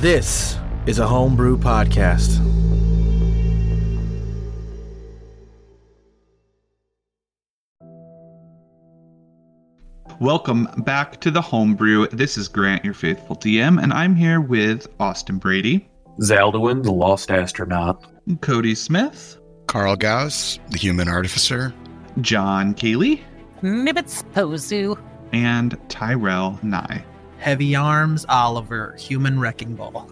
This is a homebrew podcast. Welcome back to the Homebrew. This is Grant, your faithful DM, and I'm here with Austin Brady, Zaldwin, the lost astronaut. Cody Smith, Carl Gauss, the human artificer. John Cayley, Nibbits Pozu. and Tyrell Nye. Heavy Arms Oliver, Human Wrecking Ball.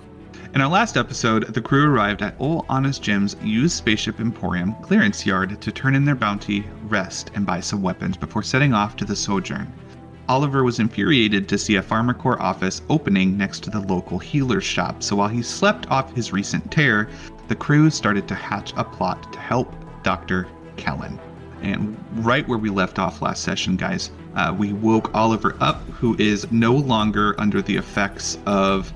In our last episode, the crew arrived at Ol Honest Jim's used spaceship emporium clearance yard to turn in their bounty, rest, and buy some weapons before setting off to the Sojourn. Oliver was infuriated to see a PharmaCore office opening next to the local healer's shop, so while he slept off his recent tear, the crew started to hatch a plot to help Dr. Kellin. And right where we left off last session, guys, uh, we woke Oliver up, who is no longer under the effects of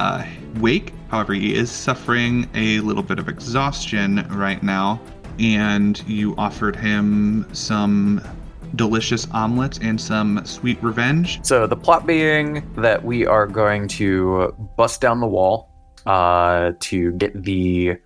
uh, wake. However, he is suffering a little bit of exhaustion right now, and you offered him some delicious omelets and some sweet revenge. So the plot being that we are going to bust down the wall uh, to get the.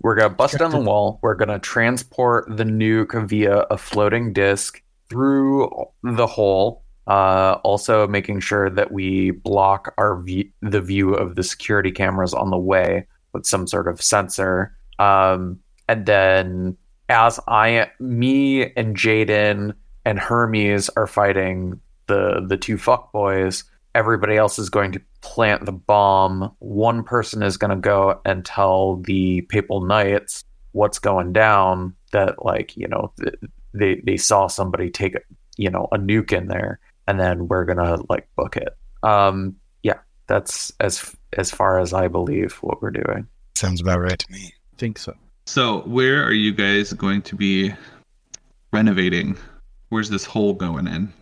We're gonna bust down the wall. We're gonna transport the nuke via a floating disc through the hole. Uh, also, making sure that we block our view, the view of the security cameras on the way with some sort of sensor. Um, and then, as I, me, and Jaden and Hermes are fighting the the two fuckboys, everybody else is going to plant the bomb. One person is going to go and tell the Papal Knights what's going down. That like you know they they saw somebody take you know a nuke in there, and then we're gonna like book it. Um, yeah, that's as as far as I believe what we're doing. Sounds about right to me. I think so. So, where are you guys going to be renovating? Where's this hole going in?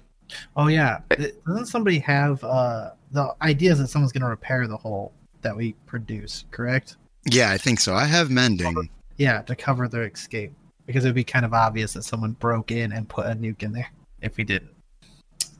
Oh yeah, doesn't somebody have uh the idea is that someone's gonna repair the hole that we produce, correct? Yeah, I think so. I have mending. Yeah, to cover their escape because it would be kind of obvious that someone broke in and put a nuke in there if we didn't.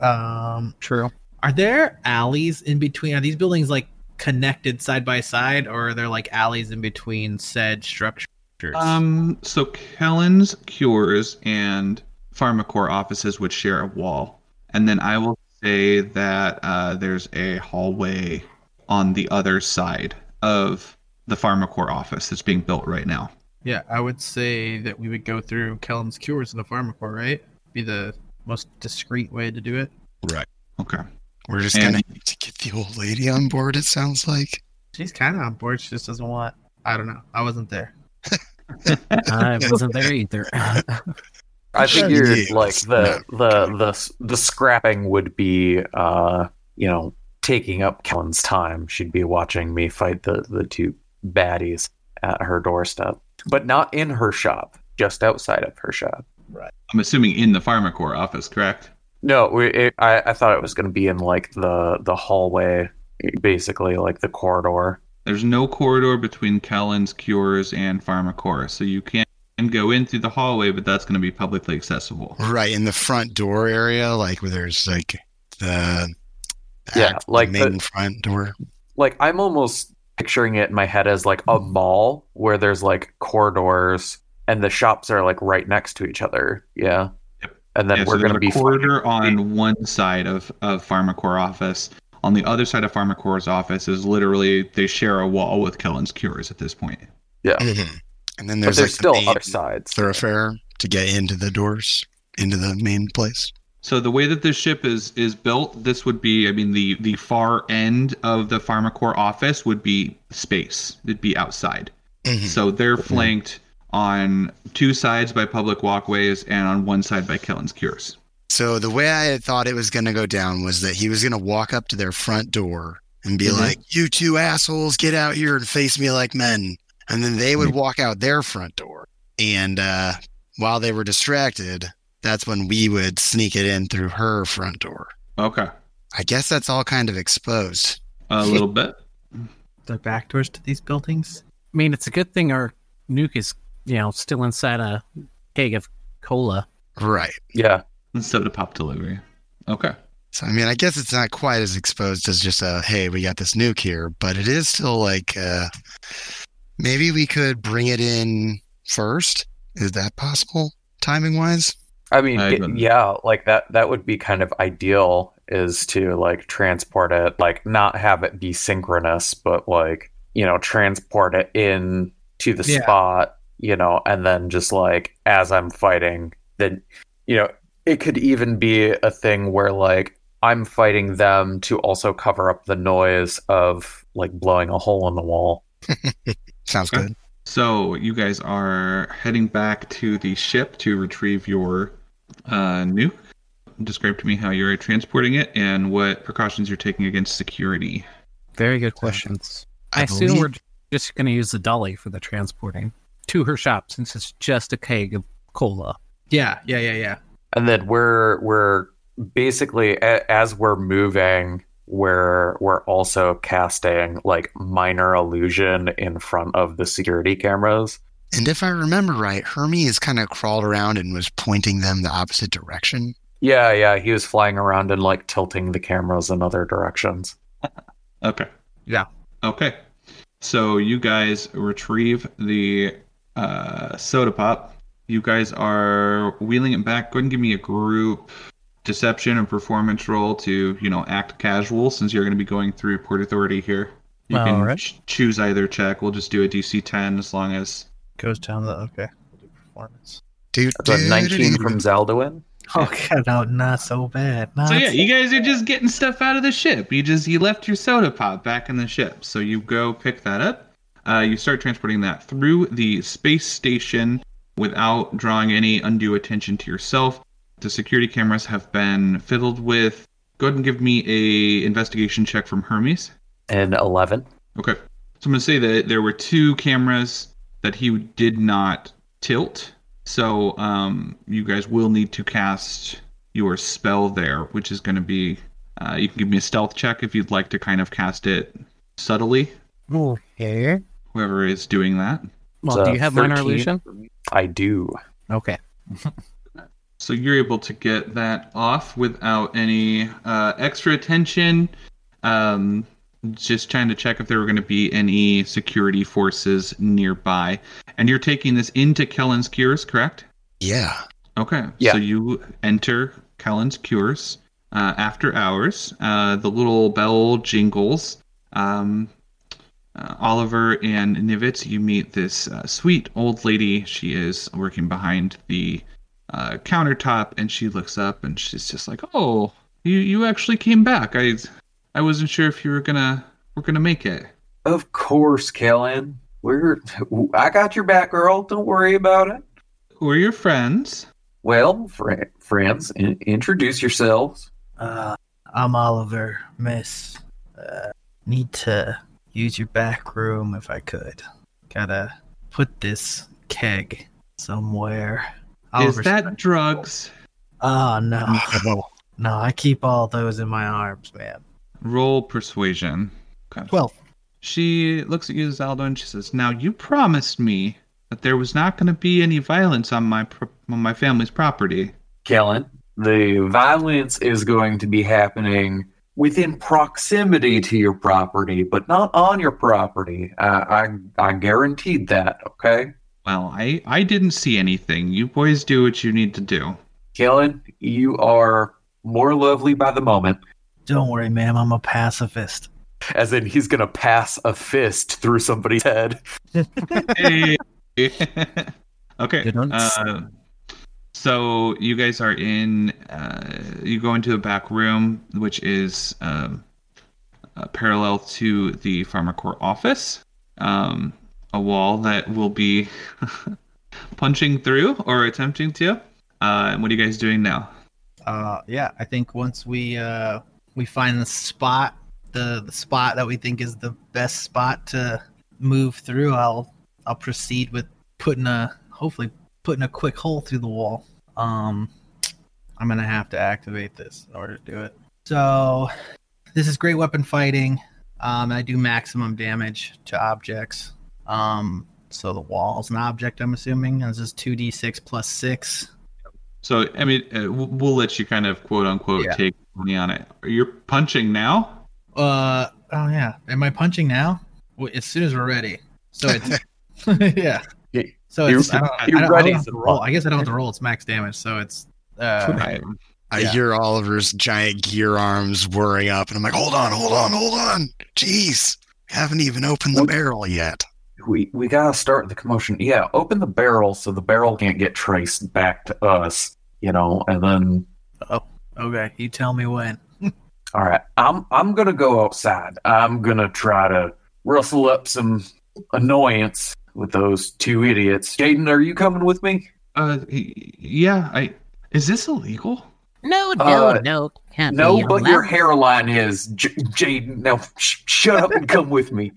Um, True. are there alleys in between? Are these buildings like connected side by side, or are there like alleys in between said structures? Um, so Kellin's Cures and PharmaCore offices would share a wall, and then I will say that uh, there's a hallway on the other side of the PharmaCore office that's being built right now. Yeah, I would say that we would go through Kellin's Cures in the PharmaCore, right? Be the most discreet way to do it. Right. Okay. We're just And- gonna need to get the old lady on board. It sounds like. She's kind of on board. She just doesn't want. I don't know. I wasn't there. I wasn't there either. I figured Yeah, like it's the the the the scrapping would be uh you know taking up Kellin's time. She'd be watching me fight the the two baddies at her doorstep, but not in her shop, just outside of her shop. Right. I'm assuming in the Pharmacore office, correct? No, we, it, I I thought it was going to be in like the the hallway, basically like the corridor. There's no corridor between Kellin's Cures and Pharmacore, so you can't go in through the hallway, but that's going to be publicly accessible. Right in the front door area, like where there's like the Yeah, act- like the- main front door. Like I'm almost picturing it in my head as like a mall where there's like corridors and the shops are like right next to each other. Yeah. Yep. And then Yeah, we're there's going to be corridor fighting- on one side of of Pharmacore office. On the other side of Pharmacore's office is literally they share a wall with Kellin's Cures at this point. Yeah. Mhm. And then But there's, there's like still the main other sides. thoroughfare to get into the doors into the main place. So the way that this ship is is built, this would be, I mean, the the far end of the PharmaCore office would be space. It'd be outside. Mhm. So they're flanked on two sides by public walkways and on one side by Kellin's Cures. So the way I had thought it was going to go down was that he was going to walk up to their front door and be Mhm. like, "You two assholes, get out here and face me like men." And then they would walk out their front door. And uh, while they were distracted, that's when we would sneak it in through her front door. Okay, I guess that's all kind of exposed. a little bit. The back doors to these buildings. I mean, it's a good thing our nuke is, you know, still inside a keg of cola. Right. Yeah. Instead of pop delivery. Okay. So I mean, I guess it's not quite as exposed as just a hey, we got this nuke here, but it is still like uh, maybe we could bring it in first. Is that possible, timing wise? I mean, I it- yeah, like that that would be kind of ideal is to like transport it, like not have it be synchronous, but like, you know, transport it in to the Yeah. spot, you know, and then just like as I'm fighting, then you know, it could even be a thing where like I'm fighting them to also cover up the noise of like blowing a hole in the wall. Sounds Okay. good. So you guys are heading back to the ship to retrieve your uh, nuke. Describe to me how you're transporting it and what precautions you're taking against security. Very good questions. I I, assume believe- we're just going to use the dolly for the transporting to her shop since it's just a keg of cola. Yeah, yeah, yeah, yeah. And then we're we're basically a, as we're moving, we're we're also casting like minor illusion in front of the security cameras. And if I remember right, Hermes kind of crawled around and was pointing them the opposite direction. Yeah, yeah, he was flying around and like tilting the cameras in other directions. Okay. Yeah. Okay. So you guys retrieve the uh, soda pop. You guys are wheeling it back. Go ahead and give me a group deception and performance roll to, you know, act casual since you're going to be going through Port Authority here. You can Alright. ch- choose either check. We'll just do a DC 10 as long as. Goes down the okay. We'll do performance. Dude, That's a 19 from Zaldwin. Oh god, no, not so bad. Not So yeah, so- you guys are just getting stuff out of the ship. You just you left your soda pop back in the ship, so you go pick that up. Uh, you start transporting that through the space station without drawing any undue attention to yourself. The security cameras have been fiddled with. Go ahead and give me a investigation check from Hermes. And 11. Okay. So I'm going to say that there were two cameras that he did not tilt. So um, you guys will need to cast your spell there, which is going to be. Uh, you can give me a stealth check if you'd like to kind of cast it subtly. Okay. Whoever is doing that. Well, do you have minor illusion? I do. Okay. So you're able to get that off without any uh, extra attention. Um, just trying to check if there were going to be any security forces nearby. And you're taking this into Kellin's Cures, correct? Yeah. Okay. Yeah. So you enter Kellin's Cures uh, after hours. Uh, the little bell jingles. Um, uh, Oliver and Nivitz, you meet this uh, sweet old lady. She is working behind the uh, countertop, and she looks up and she's just like, "Oh, you you actually came back. I I wasn't sure if you were gonna were gonna make it." Of course, Kellin. We're I got your back, girl. Don't worry about it. Who are your friends? Well, fr- friends, in- introduce yourselves. Uh, I'm Oliver, Miss. Uh, need to use your back room if I could. Gotta put this keg somewhere. Is Oliver's- that drugs? Oh no, no! I keep all those in my arms, man. Roll persuasion. Okay. Twelve. She looks at you, Zaldo, and she says, "Now you promised me that there was not going to be any violence on my pro- on my family's property." Kellin, the violence is going to be happening within proximity to your property, but not on your property. I I, I guaranteed that. Okay, Well, I I didn't see anything. You boys do what you need to do. Kellin, you are more lovely by the moment. Don't worry, ma'am. I'm a pacifist. As in, he's gonna pass a fist through somebody's head. Hey. okay. Uh, so you guys are in. Uh, you go into a back room, which is um, uh, parallel to the PharmaCore office. Um, a wall that will be punching through or attempting to. Uh, and what are you guys doing now? Uh, yeah, I think once we uh we find the spot, the the spot that we think is the best spot to move through, I'll I'll proceed with putting a hopefully putting a quick hole through the wall. Um, I'm gonna have to activate this in order to do it. So this is great weapon fighting. Um, I do maximum damage to objects. Um, so the wall is an object, I'm assuming. And this is two d six plus six. So I mean, uh, we'll let you kind of quote unquote Yeah. take twenty on it. Are You're punching now. Uh oh yeah. Am I punching now? Well, as soon as we're ready. So it's yeah. Yeah, So you're- it's I don't, you're I don't, I ready don't have to to roll. I guess I don't have to roll. It's max damage. So it's uh Right. I Yeah. hear Oliver's giant gear arms whirring up, and I'm like, hold on, hold on, hold on. Jeez, we haven't even opened the barrel yet. We we gotta start the commotion. Yeah, open the barrel so the barrel can't get traced back to us. You know, and then Oh, okay. You tell me when. all right, I'm I'm gonna go outside. I'm gonna try to rustle up some annoyance with those two idiots. Jaden, are you coming with me? Uh, yeah. I is this illegal? No, no, Uh, no. Can't No, be but your hairline is. J- Jaden, now sh- shut up and come with me.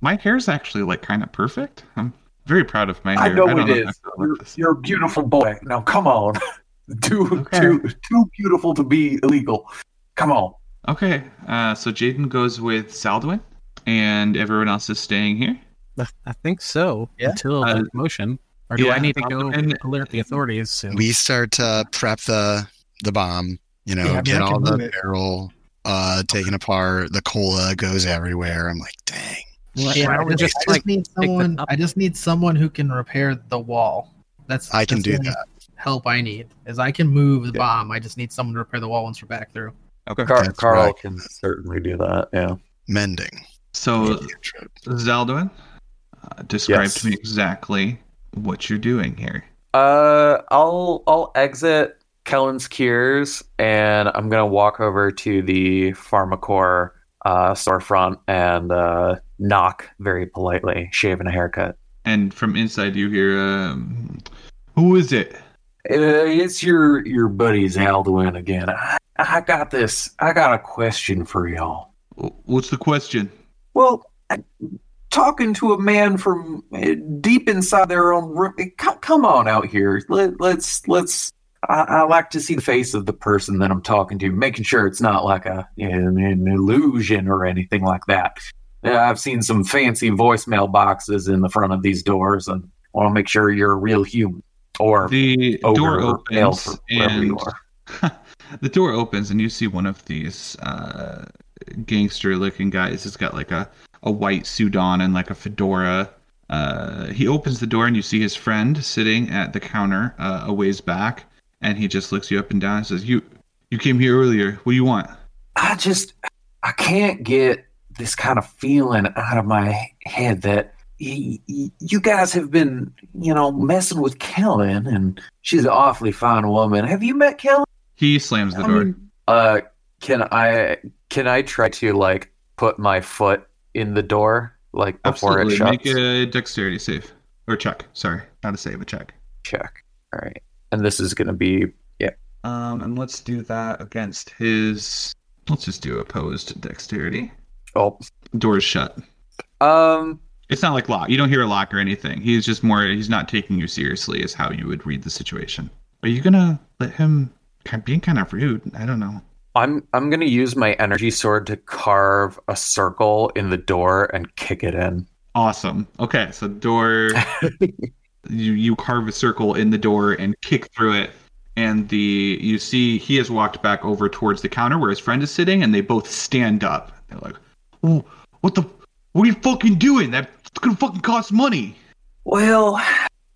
My hair's actually like kind of perfect. I'm very proud of my I hair. know don't it if I is. feel You're, this. you're a beautiful boy. Now come on. Too Okay. too too beautiful to be illegal. Come on. Okay, uh, so Jaden goes with Zaldwin, and everyone else is staying here. I think so. Yeah. Until Uh, the motion. Or do yeah, I need to go and- alert the authorities soon? We start to prep the the bomb. You know, Yeah, get all the it. barrel uh taken apart. The cola goes everywhere. I'm like, dang. Why- Yeah, I just, just I like just need someone. I just need someone who can repair the wall. That's I can that's do the that. Help I need is I can move the Yeah. bomb. I just need someone to repair the wall once we're back through. Okay. Car- Carl right. can certainly do that. Yeah. Mending. So Zaldwin, uh, describe Yes. to me exactly what you're doing here. Uh, I'll I'll exit Kellin's Cures and I'm gonna walk over to the Pharmacore uh, storefront and uh, knock very politely, shaving a haircut. And from inside, you hear, um, "Who is it?" Uh, it's your your buddies Alduin again. I, I got this. I got a question for y'all. What's the question? Well, I- talking to a man from uh, deep inside their own room. eh, Come, come on out here. Let, let's let's. I, I like to see the face of the person that I'm talking to, making sure it's not like a an, an illusion or anything like that. I've seen some fancy voicemail boxes in the front of these doors, and I want to make sure you're a real human or The door opens, elf or whatever and you are. the door opens, and you see one of these uh, gangster-looking guys. He's got like a a white suit on and like a fedora. Uh, he opens the door, and you see his friend sitting at the counter uh, a ways back, and he just looks you up and down and says, "You you came here earlier. What do you want?" I just I can't get this kind of feeling out of my head that y- y- you guys have been, you know, messing with Kellin, and she's an awfully fine woman. Have you met Kellin? He slams the I door. mean, uh, can I can I try to like put my foot in the door like before Absolutely. it shuts? Make a dexterity save or check. Sorry, not a save, a check. Check. All right, and this is gonna be yeah. Um, and let's do that against his. Let's just do opposed dexterity. oh Door's shut. um It's not like lock. You don't hear a lock or anything. He's just more. He's not taking you seriously. Is how you would read the situation. Are you gonna let him? Being kind of rude. I don't know. I'm I'm gonna use my energy sword to carve a circle in the door and kick it in. Awesome. Okay, so door. you you carve a circle in the door and kick through it, and the you see he has walked back over towards the counter where his friend is sitting, and they both stand up. They're like, "Oh, what the? What are you fucking doing? That's gonna fucking cost money." Well,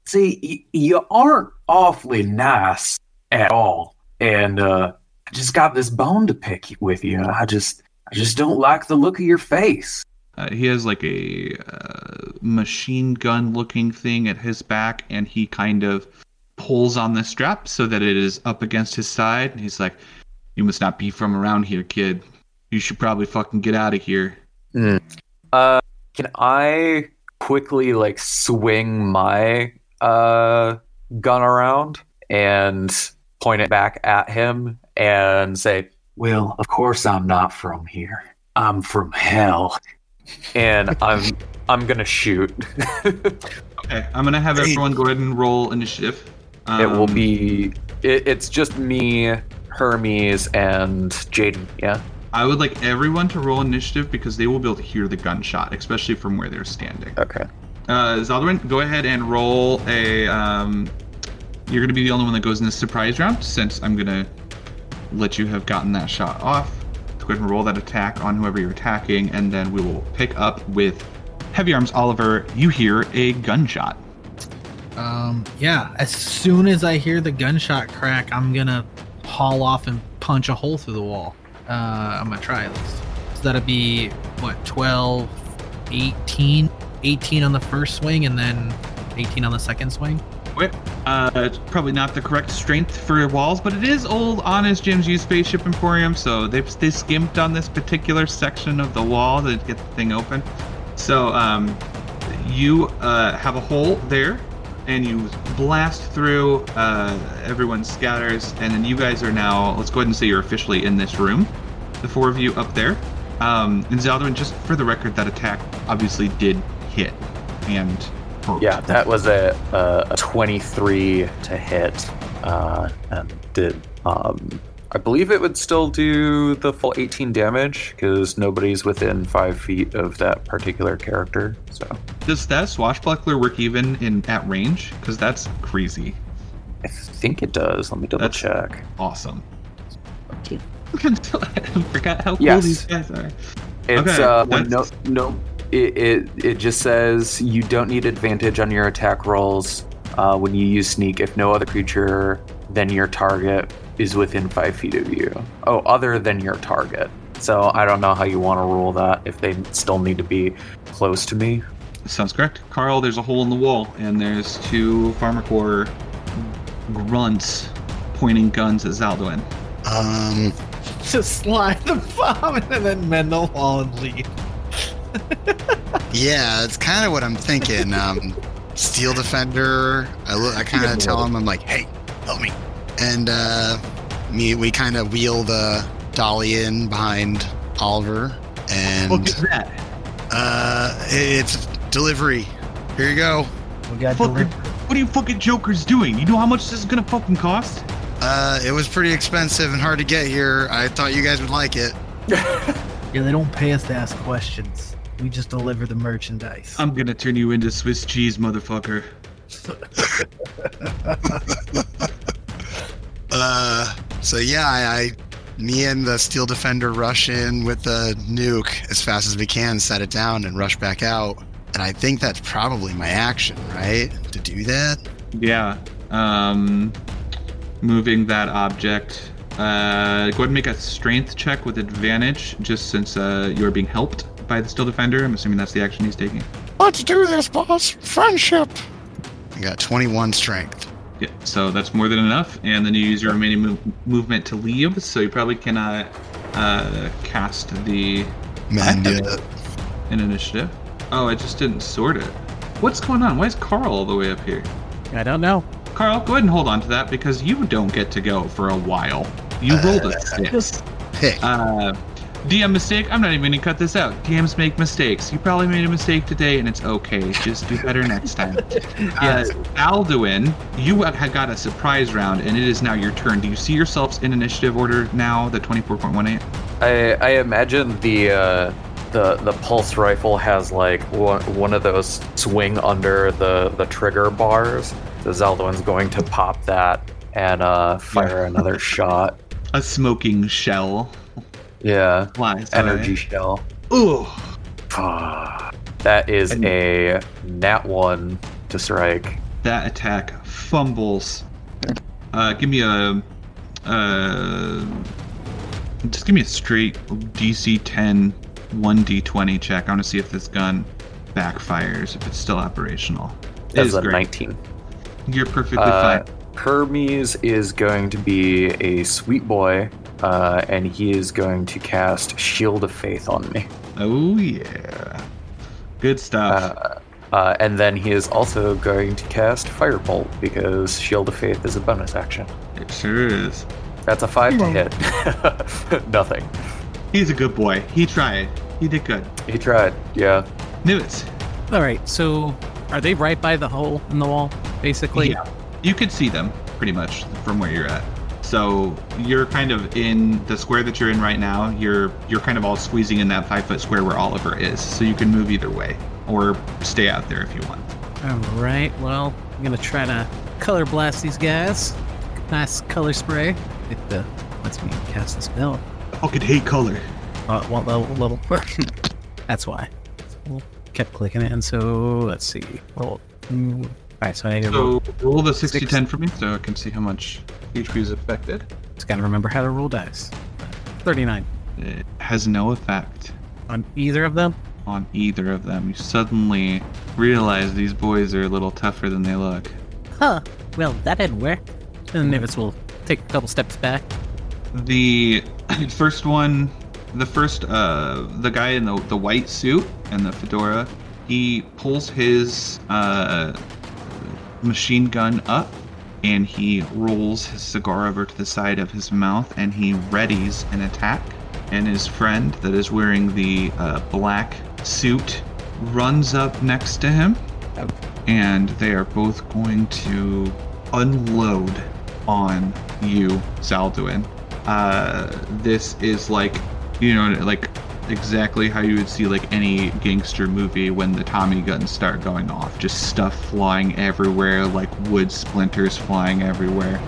see, you aren't awfully nice at all, and uh, I just got this bone to pick with you. I just, I just don't like the look of your face. Uh, he has like a uh, machine gun looking thing at his back, and he kind of pulls on the strap so that it is up against his side. And he's like, "You must not be from around here, kid. You should probably fucking get out of here." Uh, can I quickly like swing my uh gun around and point it back at him and say, "Well, of course I'm not from here. I'm from hell." And I'm I'm gonna shoot. Okay, I'm gonna have everyone go ahead and roll initiative. it will Um, be. It, it's just me, Hermes, and Jaden. Yeah. I would like everyone to roll initiative because they will be able to hear the gunshot, especially from where they're standing. Okay. Uh, Zaldwin, go ahead and roll a. Um, you're gonna be the only one that goes in this surprise round since I'm gonna let you have gotten that shot off. Go ahead and roll that attack on whoever you're attacking, and then we will pick up with heavy arms. Oliver, you hear a gunshot. Um, yeah. As soon as I hear the gunshot crack, I'm gonna haul off and punch a hole through the wall. Uh, I'm gonna try at least. So that'd be what 12, 18, 18 on the first swing, and then 18 on the second swing. Wait, uh, it's probably not the correct strength for walls, but it is old, honest Jim's used spaceship emporium, so they they skimped on this particular section of the wall to get the thing open. So um, you uh, have a hole there, and you blast through. Uh, everyone scatters, and then you guys are now. Let's go ahead and say you're officially in this room. The four of you up there. Um, and Zaldwin, just for the record, that attack obviously did hit and hurt. Yeah, that was a, a, a 23 to hit. Uh, and did, um, I believe it would still do the full 18 damage because nobody's within five feet of that particular character. So Does that swashbuckler work even in at range? Because that's crazy. I think it does. Let me double That's- check. Awesome. I forgot how cool Yes. these guys are. It's Okay, uh, that's- no, no. It, it it just says you don't need advantage on your attack rolls uh, when you use sneak if no other creature than your target is within five feet of you. Oh, other than your target. So I don't know how you want to rule that if they still need to be close to me. Sounds correct. Carl, there's a hole in the wall, and there's two PharmaCore grunts pointing guns at Zaldwin. Um, Just slide the bomb and then mend the wall and leave. yeah, it's kind of what I'm thinking. Um, Steel Defender. I look. I kind of tell him, I'm like, hey, help me. And uh, me, we kind of wheel the dolly in behind Oliver, and Look at that. uh, it's delivery. Here you go. We got Fucking, delivered. what are you fucking jokers doing? You know how much this is gonna fucking cost? Uh, it was pretty expensive and hard to get here. I thought you guys would like it. Yeah, they don't pay us to ask questions. We just deliver the merchandise. I'm gonna turn you into Swiss cheese, motherfucker. Uh, so yeah, I, I, me and the Steel Defender rush in with the nuke as fast as we can, set it down, and rush back out. And I think that's probably my action, right? To do that. Yeah. Um, moving that object. Uh, go ahead and make a strength check with advantage, just since uh, you are being helped by the Steel Defender. I'm assuming that's the action he's taking. Let's do this, boss. Friendship. I got 21 strength. Yeah, so that's more than enough, and then you use your remaining move- movement to leave. So you probably cannot uh, cast the Man, I- do it. an initiative. Oh, I just didn't sort it. What's going on? Why is Carl all the way up here? I don't know. Carl, go ahead and hold on to that because you don't get to go for a while. You rolled a six. Pick. Uh, DM mistake. I'm not even gonna cut this out. DMs make mistakes. You probably made a mistake today, and it's okay. Just do better next time. yes, Uh, Zaldwin, you had got a surprise round, and it is now your turn. Do you see yourselves in initiative order now? The 24.18. I, I imagine the uh, the the pulse rifle has like one, one of those swing under the the trigger bars. So Zaldwin's going to pop that and uh, fire another shot. A smoking shell Yeah, flies. energy shell. Ooh. That is a nat one to strike. That attack fumbles. Uh, give me a. Uh, just give me a straight DC 10 1d20 check. I want to see if this gun backfires, if it's still operational. It That's is a great. 19. You're perfectly Uh, fine. Hermes is going to be a sweet boy, uh, and he is going to cast Shield of Faith on me. Oh, yeah. Good stuff. Uh, uh, and then he is also going to cast Firebolt because Shield of Faith is a bonus action. it sure is. That's a five to hit. Nothing. He's a good boy. He tried. He did good. He tried. Yeah. Knew it. all right. So, are they right by the hole in the wall? Basically. Yeah. You could see them pretty much from where you're at. So you're kind of in the square that you're in right now. You're you're kind of all squeezing in that five foot square where Oliver is. So you can move either way, or stay out there if you want. All right. Well, I'm gonna try to color blast these guys. Nice color spray. Get the lets me cast the spell. I fucking hate color. Uh, what level? level? That's why. So, kept clicking it, and so let's see. Mm, All right, so I need to roll. So roll the 60 Six. 10 for me so I can see how much HP is affected. Just gotta remember how to roll dice. Thirty-nine It has no effect on either of them. on either of them. You suddenly realize these boys are a little tougher than they look. Huh. Well, that didn't work. And Nivitz will take a couple steps back. The first one, the first, uh, the guy in the, the white suit and the fedora, he pulls his uh, machine gun up and he rolls his cigar over to the side of his mouth and he readies an attack. And his friend, that is wearing the uh, black suit, runs up next to him and they are both going to unload on you, Zaldwin. Uh, this is like, you know, like exactly how you would see like any gangster movie when the Tommy guns start going off. Just stuff flying everywhere, like wood splinters flying everywhere.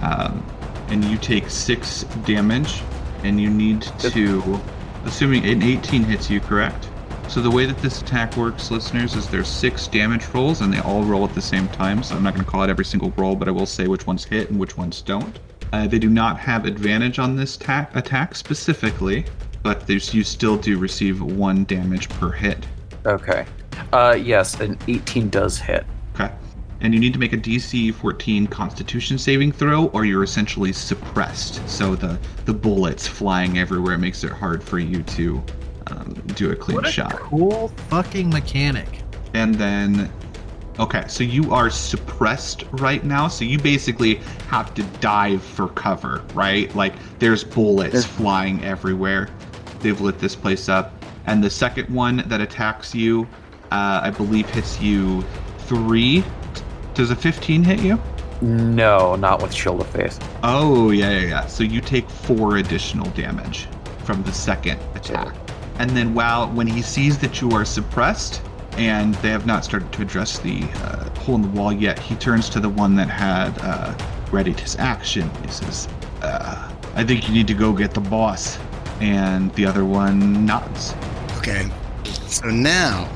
Um, and you take six damage, and you need to, assuming an 18 hits you, correct? So the way that this attack works, listeners, is there's six damage rolls and they all roll at the same time. So I'm not going to call out every single roll, but I will say which ones hit and which ones don't. Uh, they do not have advantage on this ta- attack specifically, but there's, you still do receive one damage per hit. Okay. Uh, yes, an 18 does hit. Okay. And you need to make a DC 14 Constitution saving throw, or you're essentially suppressed. So the the bullets flying everywhere makes it hard for you to um, do a clean What a shot. cool fucking mechanic. and then okay so you are suppressed right now so you basically have to dive for cover right like there's bullets flying everywhere they've lit this place up and the second one that attacks you uh, i believe hits you three does a 15 hit you No, not with Shield of Faith. Oh, yeah, yeah, yeah. So you take four additional damage from the second attack. And then, while when he sees that you are suppressed and they have not started to address the uh, hole in the wall yet, he turns to the one that had uh, readied his action. He says, uh, I think you need to go get the boss. And the other one nods. Okay. So now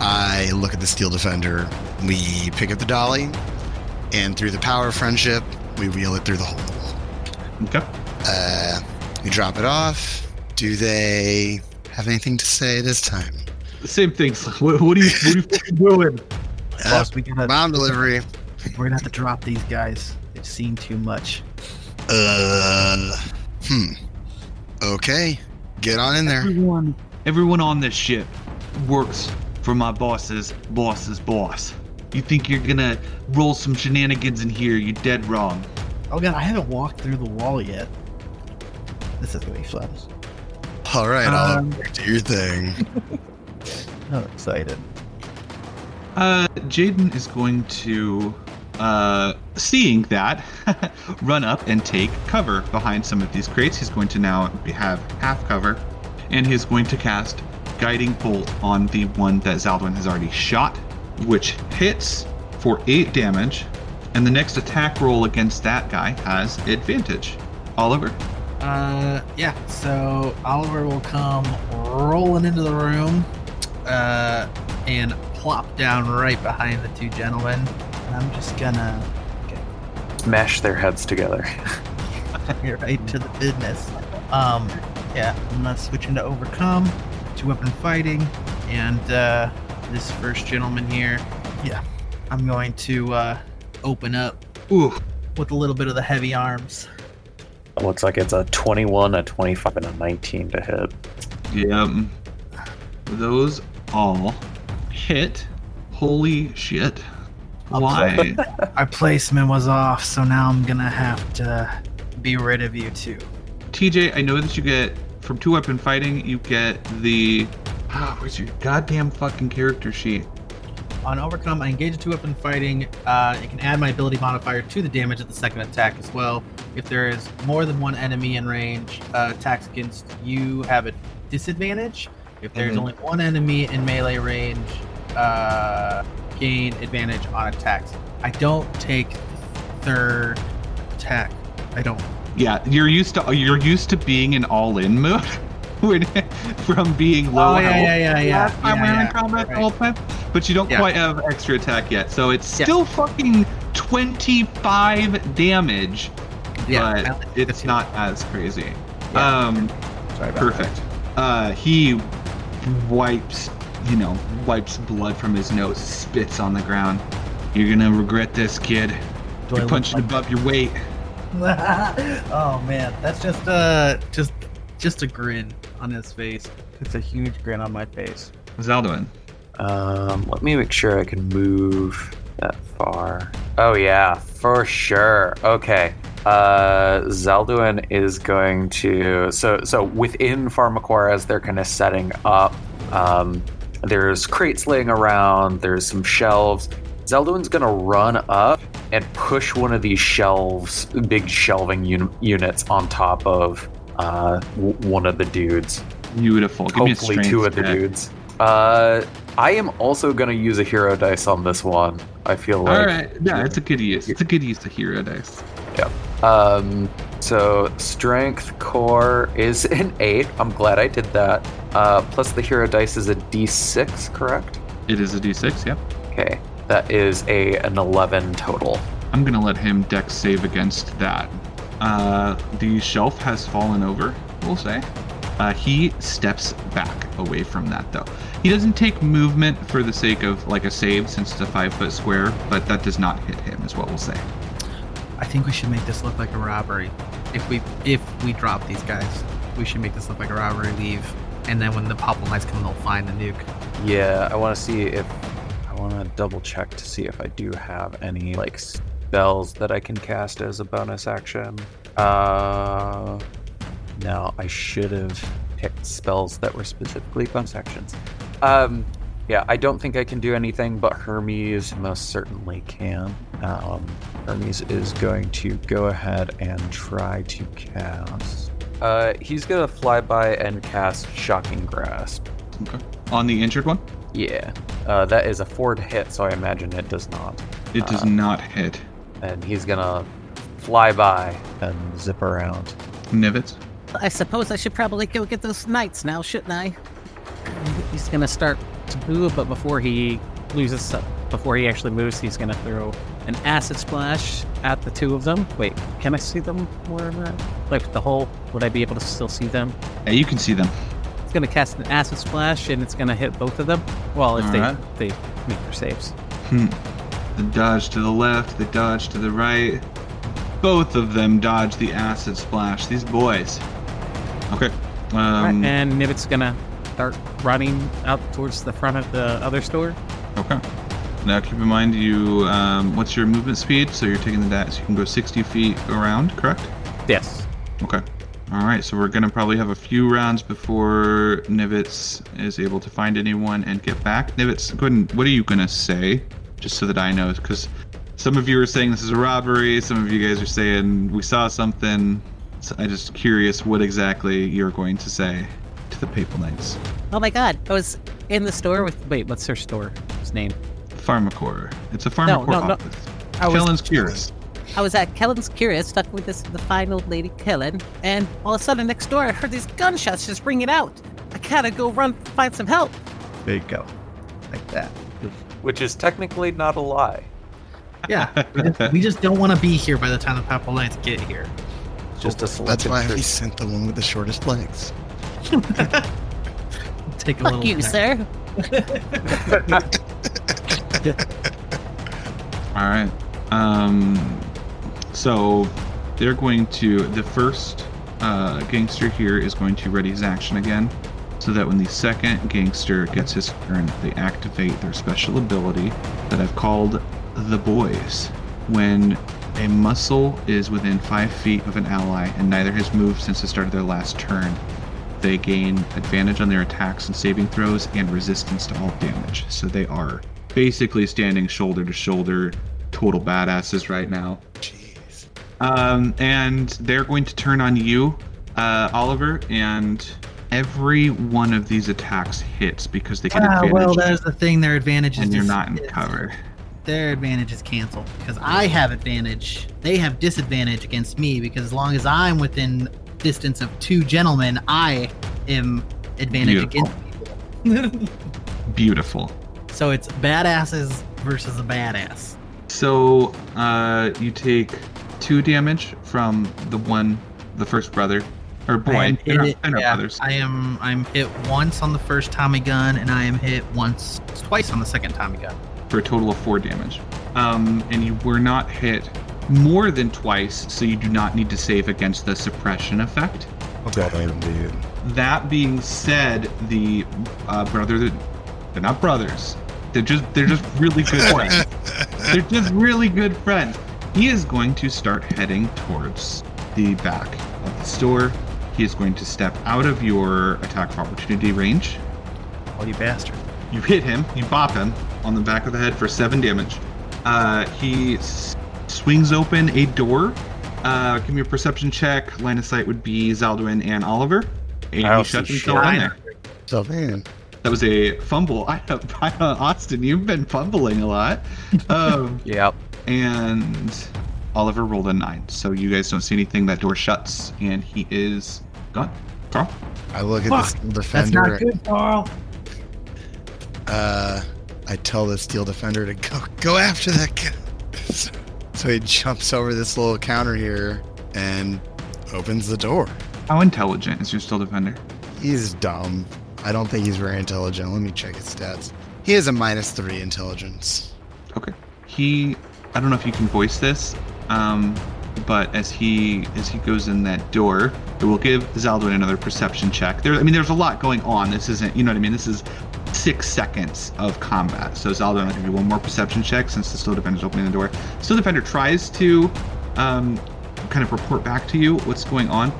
I look at the Steel Defender. We pick up the dolly, and through the power of friendship, we wheel it through the hole in the wall. Okay. Uh, we drop it off. Do they have anything to say this time? The same things. What, what are you, what are you fucking doing? Uh, Boss, we gotta, bomb delivery. we're gonna have to drop these guys. They've seen too much. Uh, hmm. Okay. Get on in there. Everyone, everyone on this ship works for my boss's boss's boss. You think you're gonna roll some shenanigans in here? You're dead wrong. Oh god, I haven't walked through the wall yet. This is gonna be fun. All right, I'll Um, do your thing. I'm excited. Uh, Jaden is going to, uh, seeing that, run up and take cover behind some of these crates. He's going to now have half cover, and he's going to cast Guiding Bolt on the one that Zaldwin has already shot, which hits for 8 damage, and the next attack roll against that guy has advantage. Oliver? Uh, yeah. So Oliver will come rolling into the room, uh, and plop down right behind the two gentlemen. And I'm just gonna Smash their heads together. get right to the business. Um, yeah. I'm gonna switch into overcome, two weapon fighting, and uh, this first gentleman here. Yeah. I'm going to uh, open up Ooh, with a little bit of the heavy arms. It looks like it's a 21, a 25, and a 19 to hit. yeah. Those all hit. Holy shit. Why? Our placement was off, so now I'm gonna have to be rid of you too. TJ, I know that you get from two weapon fighting, you get the ah, where's your goddamn fucking character sheet? On overcome, I engage a two weapon fighting. Uh, it can add my ability modifier to the damage of the second attack as well. If there is more than one enemy in range, uh, attacks against you have a disadvantage. If there's Mhm. only one enemy in melee range, uh, gain advantage on attacks. I don't take third attack. I don't. Yeah, you're used to you're used to being in all-in mode when, from being low Oh, yeah, health. yeah, yeah, yeah, last time yeah, we were in combat right. the whole time, but you don't Yeah. quite have extra attack yet. So it's Yeah. still fucking 25 damage, Yeah, but it's not as crazy. Yeah. Um, Sorry about perfect. Uh, he wipes, you know, wipes blood from his nose, spits on the ground. You're gonna regret this, kid. Do You're look punching like- above your weight. oh man, that's just uh, just just a grin on his face. It's a huge grin on my face. Zaldwin. Um, let me make sure I can move that far. Oh yeah, for sure. Okay. Uh, Zaldwin is going to so so within Pharmacoras they're kind of setting up. Um, there's crates laying around. There's some shelves. Zaldwin's gonna run up and push one of these shelves, big shelving un- units, on top of uh, w- one of the dudes Beautiful. Give me a hopefully two of the check. dudes. Uh, I am also gonna use a hero dice on this one. I feel like. All right. Yeah, it's a good use. It's a good use of hero dice. Yeah. Um, so strength core is an eight. I'm glad I did that. Uh, plus the hero dice is a d6, correct? It is a d6. Yep. Okay, that is a an 11 total. I'm gonna let him dex save against that. Uh, the shelf has fallen over. We'll say. Uh, he steps back away from that though. He doesn't take movement for the sake of like a save since it's a five foot square, but that does not hit him, is what we'll say. I think we should make this look like a robbery. If we if we drop these guys, we should make this look like a robbery. Leave, and then when the Popple Knights come, they'll find the nuke. Yeah, I want to see if I want to double check to see if I do have any like spells that I can cast as a bonus action. Uh, no, I should have picked spells that were specifically bonus actions. Um, yeah, I don't think I can do anything, but Hermes most certainly can. Um, Hermes is going to go ahead and try to cast. Uh, he's gonna fly by and cast Shocking Grasp. Okay. On the injured one, Yeah, uh, that is a four to hit, so I imagine it does not. it does Uh, not hit. And he's gonna fly by and zip around. Nivets. I suppose I should probably go get those knights now, shouldn't I? He's gonna start to move, but before he loses, before he actually moves, he's gonna throw an acid splash at the two of them. Wait, can I see them more? Like the hole? Would I be able to still see them? Yeah, you can see them. It's gonna cast an acid splash, and it's gonna hit both of them. Well, if Alright. they they make their saves. Hmm. They dodge to the left, they dodge to the right. Both of them dodge the acid splash. These boys. Okay. Right, Um, and Nivet's gonna start running out towards the front of the other store. Okay. Now keep in mind you. Um, what's your movement speed? So you're taking the dash. You can go 60 feet around, correct? Yes. Okay. All right. So we're gonna probably have a few rounds before Nivets is able to find anyone and get back. Nivets, go ahead and, what are you gonna say, just so that I know? Because some of you are saying this is a robbery. Some of you guys are saying we saw something. So I'm just curious what exactly you're going to say to the Papal Knights. Oh my god, I was in the store with. Wait, what's her store? His name? Pharmacore. It's a Pharmacore no, no. office. I was- Kellin's Curious. I was at Kellin's Curious, stuck with this the fine old lady Kellin, and all of a sudden next door I heard these gunshots just ringing out. I gotta go run find some help. There you go, like that. Which is technically not a lie. Yeah, we just, we just don't want to be here by the time the Popple Knights get here. Just a That's why we sent the one with the shortest legs. Take a Fuck little. you, sir. All right. Um, so they're going to the first uh, gangster here is going to ready his action again, so that when the second gangster gets his turn, they activate their special ability that I've called the boys. When a muscle is within five feet of an ally and neither has moved since the start of their last turn, they gain advantage on their attacks and saving throws and resistance to all damage. So they are basically standing shoulder to shoulder, total badasses right now. Jeez. Um, and they're going to turn on you, uh, Oliver, and every one of these attacks hits because they get Ah, advantage, well, that is the thing. Their advantage is and you're not in cover. their advantage is canceled because I have advantage. They have disadvantage against me because as long as I'm within distance of two gentlemen, I am advantage Beautiful. against people. Beautiful. So it's badasses versus a badass. So uh, you take two damage from the one, the first brother or I boy. am They're not, hit- they're yeah, brothers. I am I'm hit once on the first Tommy gun, and I am hit once, twice on the second Tommy gun. for a total of four damage. Um, and you were not hit more than twice, so you do not need to save against the suppression effect. Damn, dude. That being said, the uh, brother, they're not brothers. They're just they're just really good friends. They're just really good friends. He is going to start heading towards the back of the store. He is going to step out of your attack of opportunity range. Oh, you bastard! You hit him, you bop him on the back of the head for seven damage. Uh, he s- swings open a door. Uh, give me a perception check. Line of sight would be Zaldwin and Oliver. And I he shuts see himself shit. in there. So man, That was a fumble. I, I, Austin, you've been fumbling a lot. Um, Yep. and Oliver rolled a nine. So you guys don't see anything. That door shuts, and he is gone. Carl? I look at Fuck, the steel defender. That's defender. not good, Carl. Uh, I tell the steel defender to go go after that guy. So, so he jumps over this little counter here and opens the door. How intelligent is your steel defender? He's dumb. I don't think he's very intelligent. Let me check his stats. He has a minus three intelligence. Okay. He, I don't know if you can voice this, um, but as he as he goes in that door, it will give Zaldwin another perception check. There, I mean, there's a lot going on. This isn't, you know what I mean. This is six seconds of combat. So Zaldwin will give you one more perception check since the still defender's opening the door. Still defender tries to um, kind of report back to you what's going on.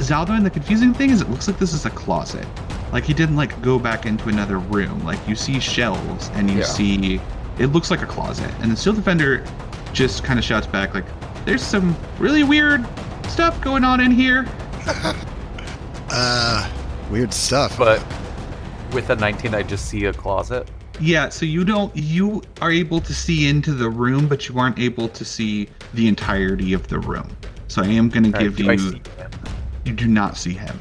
Zaldwin, the confusing thing is it looks like this is a closet. Like he didn't like go back into another room. Like you see shelves and you Yeah. see it looks like a closet. And the steel defender just kind of shouts back like there's some really weird stuff going on in here. Uh, weird stuff. But with a 19, I just see a closet. Yeah, so you don't you are able to see into the room, but you aren't able to see the entirety of the room. So I am gonna Alright, give do you I see him? you do not see him.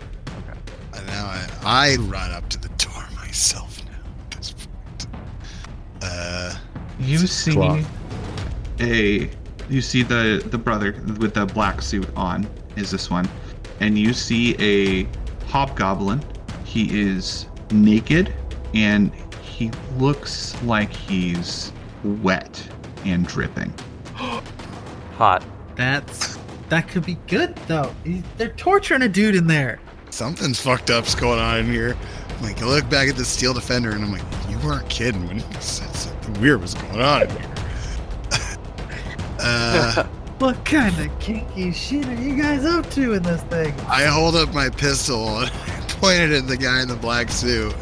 And now I, I run up to the door myself now. at this point. Uh, You see cloth. a you see the the brother with the black suit on is this one, and you see a hobgoblin. He is naked and he looks like he's wet and dripping. Hot. That's that could be good though. They're torturing a dude in there. Something's fucked up's going on in here. I'm like, I look back at the steel defender and I'm like, you weren't kidding when you said something weird was going on in here. uh, What kind of kinky shit are you guys up to in this thing? I hold up my pistol and pointed at the guy in the black suit.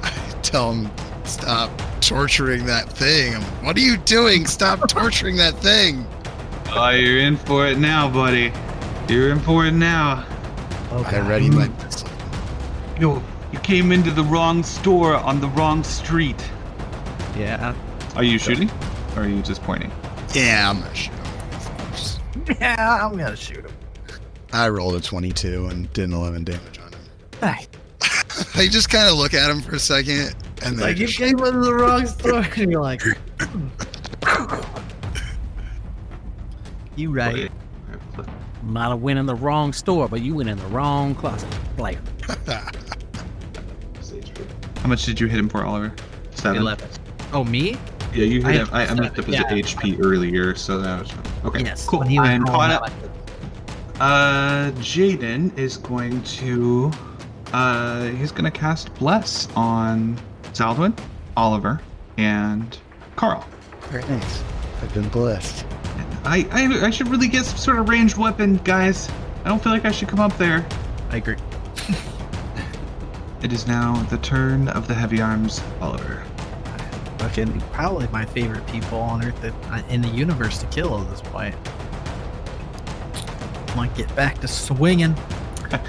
I tell him, stop torturing that thing. I'm, what are you doing? Stop torturing that thing. Oh, you're in for it now, buddy. You're in for it now. I ready my pistol. You you came into the wrong store on the wrong street. Yeah. Are you shooting? Or are you just pointing? Yeah, I'm gonna shoot him. Of course. Yeah, I'm gonna shoot him. I rolled a 22 and did 11 damage on him. Hey, I just kind of look at him for a second and then I like you just came into the wrong store, and you're like, hmm. you right. Might have went in the wrong store, but you went in the wrong closet. Player. How much did you hit him for, Oliver? Seven. Eleven. Oh, me? Yeah, you hit I- him. I, I meant up his yeah. HP earlier, so that was okay. Yes. cool. when he was I'm caught up. Uh, Jaden is going to, uh, he's gonna cast Bless on Zaldwin, Oliver, and Carl. Very nice. I've been blessed. I, I I should really get some sort of ranged weapon, guys. I don't feel like I should come up there. I agree. It is now the turn of the heavy arms, Oliver. Fucking probably my favorite people on Earth that, uh, in the universe to kill at this point. Might get back to swinging.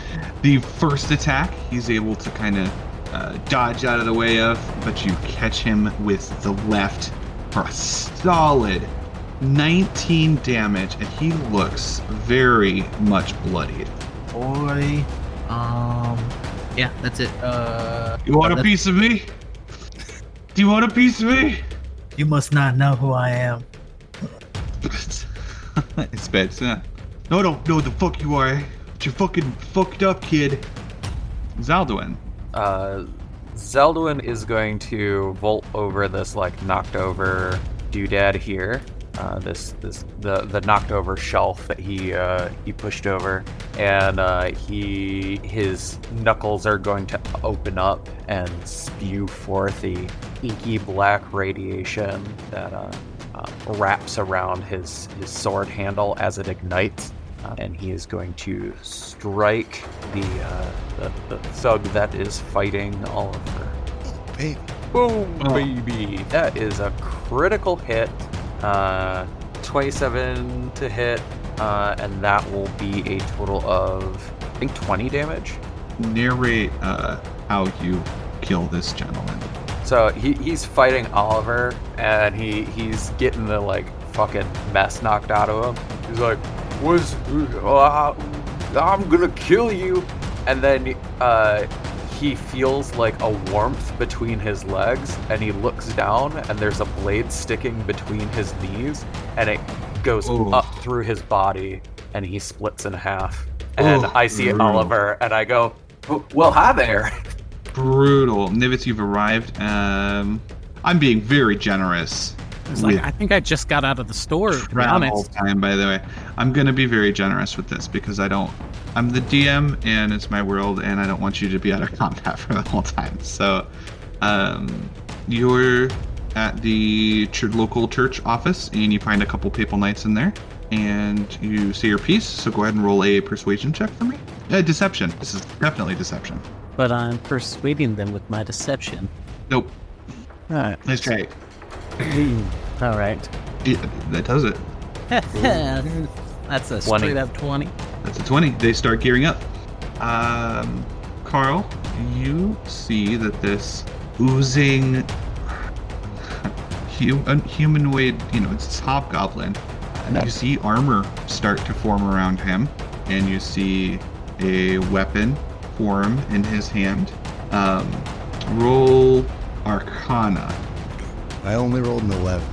The first attack, he's able to kind of uh, dodge out of the way of, but you catch him with the left for a solid 19 damage, and he looks very much bloodied. Boy. Um. Yeah, that's it. Uh. You want a that's- piece of me? Do you want a piece of me? You must not know who I am. it's bad. It's not. No, I don't know the fuck you are. But you're fucking fucked up, kid. Zaldwin. Uh, Zaldwin is going to vault over this like knocked over doodad here. Uh, this this the the knocked over shelf that he uh, he pushed over, and uh, he his knuckles are going to open up and spew forth the inky black radiation that uh, uh, wraps around his his sword handle as it ignites. Uh, and he is going to strike the, uh, the the thug that is fighting Oliver. Baby. Boom, Oh. baby! That is a critical hit. Uh, 27 to hit, uh, and that will be a total of I think 20 damage. Narrate uh, how you kill this gentleman. So he, he's fighting Oliver, and he he's getting the like fucking mess knocked out of him. He's like, "Was uh, I'm gonna kill you," and then uh, he feels like a warmth between his legs, and he looks down, and there's a blade sticking between his knees, and it goes Ooh. up through his body, and he splits in half. And Ooh, I see brutal. Oliver, and I go, "Well, hi there." Brutal. Nivitz, you've arrived. Um, I'm being very generous. It's like, I think I just got out of the store, to be travel honest. time, by the way. I'm gonna be very generous with this because I don't. I'm the DM and it's my world, and I don't want you to be out of combat for the whole time. So, um, you're at the ch- local church office, and you find a couple papal knights in there, and you say your piece. So go ahead and roll a persuasion check for me. Uh, deception. This is definitely deception. But I'm persuading them with my deception. Nope. Alright. Nice try. Alright. Yeah, that does it. That's a 20. straight up 20. That's a 20. They start gearing up. Um, Carl, you see that this oozing hu- un- humanoid, you know, it's hobgoblin. And you see armor start to form around him, and you see a weapon form in his hand. Um, roll Arcana. I only rolled an 11.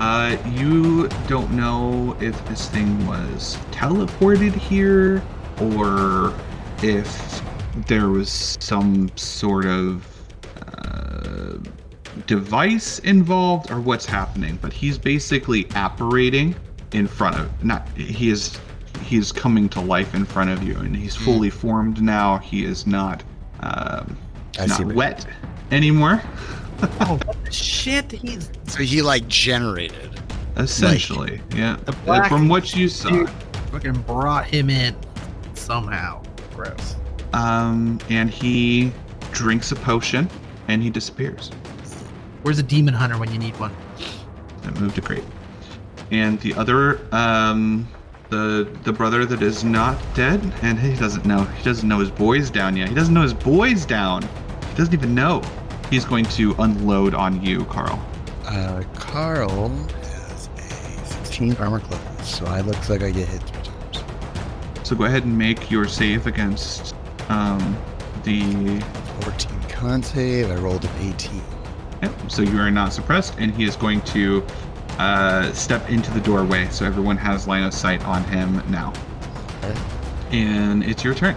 Uh, you don't know if this thing was teleported here or if there was some sort of uh, device involved or what's happening. But he's basically apparating in front of not. He is he is coming to life in front of you, and he's fully formed now. He is not um, I not see wet anymore. Oh shit! He's So he like generated. Essentially, yeah. The Uh, black From what you saw. fucking brought him in somehow. Gross. Um, and he drinks a potion and he disappears. Where's a demon hunter when you need one? That moved to great. And the other, um, the the brother that is not dead, and he doesn't know. He doesn't know his boy's down yet. He doesn't know his boy's down. He doesn't even know. He's going to unload on you, Carl. Uh, Carl has a 16 armor class, so I looks like I get hit three times. So go ahead and make your save against um, the 14 con save. I rolled an 18. Yep. So you are not suppressed, and he is going to uh, step into the doorway, so everyone has line of sight on him now. Okay. And it's your turn.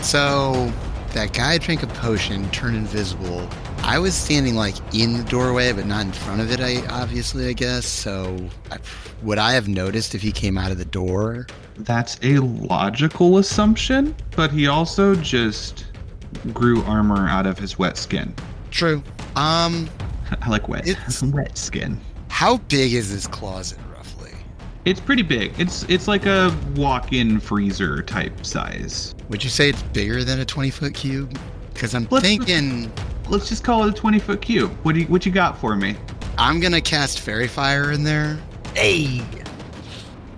So that guy drank a potion, turned invisible. I was standing like in the doorway, but not in front of it. I obviously, I guess. So I, would I have noticed if he came out of the door? That's a logical assumption, but he also just grew armor out of his wet skin. True. Um, I like wet. It's- wet skin. how big is this closet? It's pretty big. It's it's like a walk-in freezer type size. Would you say it's bigger than a 20 foot cube? Because I'm Let's- thinking Let's just call it a 20 foot cube. What do you what you got for me? I'm gonna cast faerie fire in there. Hey,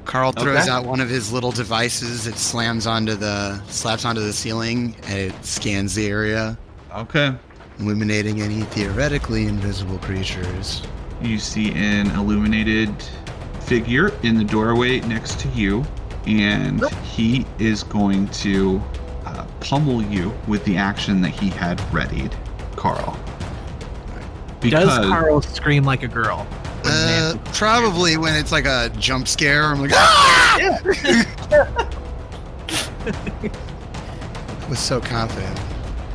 Carl throws Okay. out one of his little devices. It slams onto the slaps onto the ceiling and it scans the area. Okay. illuminating any theoretically invisible creatures. You see an illuminated figure in the doorway next to you, and he is going to uh, pummel you with the action that he had readied, Carl. Does Carl scream like a girl? when Uh, probably when it's like a jump scare. I'm like, ah! was so confident.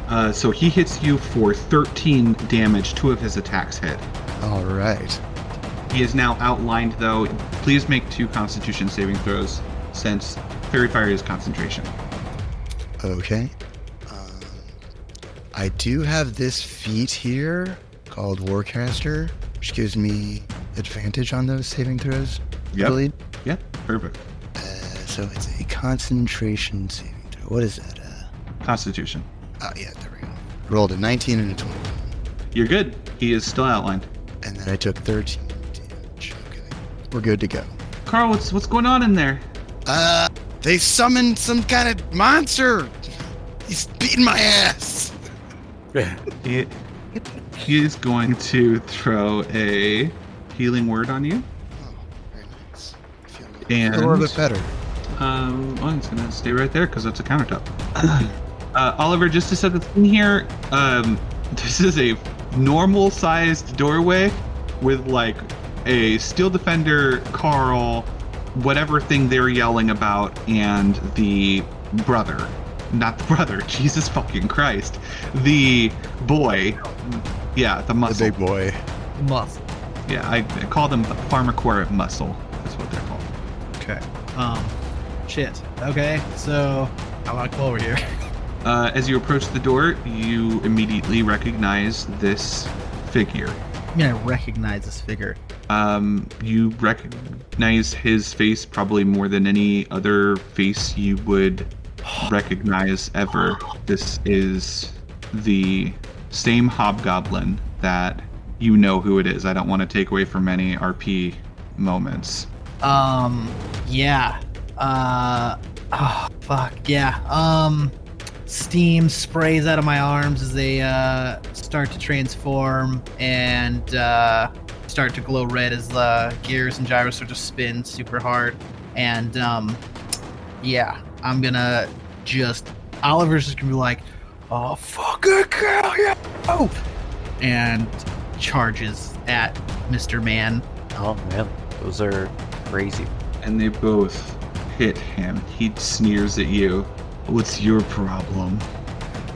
Uh, so he hits you for 13 damage. Two of his attacks hit. All right. He is now outlined, though. Please make two Constitution saving throws, since Faerie Fire is concentration. Okay. Um, I do have this feat here called Warcaster, which gives me advantage on those saving throws. Yeah. Yeah, perfect. Uh, so it's a concentration saving throw. What is that? Uh, Constitution. oh, yeah, there we go. Rolled a 19 and a 20. You're good. He is still outlined. And then I took 13 damage. Okay. We're good to go. Carl, what's what's going on in there? Uh, they summoned some kind of monster. He's beating my ass. He, he is going to throw a healing word on you. Oh, very nice. I feel And a little bit better. Um, well, it's gonna stay right there because that's a countertop. uh, Oliver, just to set the thing here, um, this is a normal-sized doorway with like a steel defender, Carl, whatever thing they're yelling about, and the brother. Not the brother, Jesus fucking Christ. The boy. Yeah, the The muscle. big boy. muscle. Yeah, I, I call them PharmaCore muscle. That's what they're called. Okay. Um, shit. Okay, so I want to come over here. Uh, as you approach the door, you immediately recognize this figure. I'm gonna recognize this figure. Um, you recognize his face probably more than any other face you would recognize ever. This is the same hobgoblin that you know who it is. I don't want to take away from any RP moments. Um, yeah. Uh, oh, fuck, yeah. Um, steam sprays out of my arms as they, uh, start to transform and, uh, start to glow red as the gears and gyros start to spin super hard. And, um, yeah, I'm gonna just, Oliver's just gonna be like, oh, fucking kill you! And charges at Mr. Man. Oh man, those are crazy. And they both hit him. He sneers at you. What's your problem?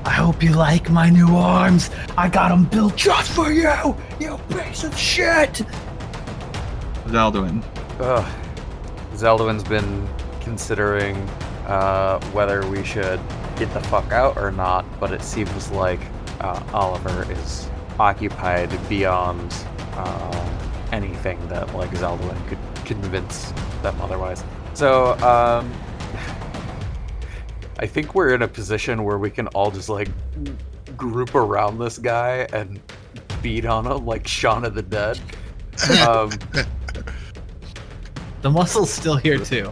I hope you like my new arms. I got them built just for you, you piece of shit. Zaldwin. Ugh. Zaldwin's been considering uh, whether we should get the fuck out or not, but it seems like uh, Oliver is occupied beyond uh, anything that like Zaldwin could convince them otherwise. So um, I think we're in a position where we can all just like group around this guy and beat on him like Shaun of the Dead. Um, The muscle's still here too.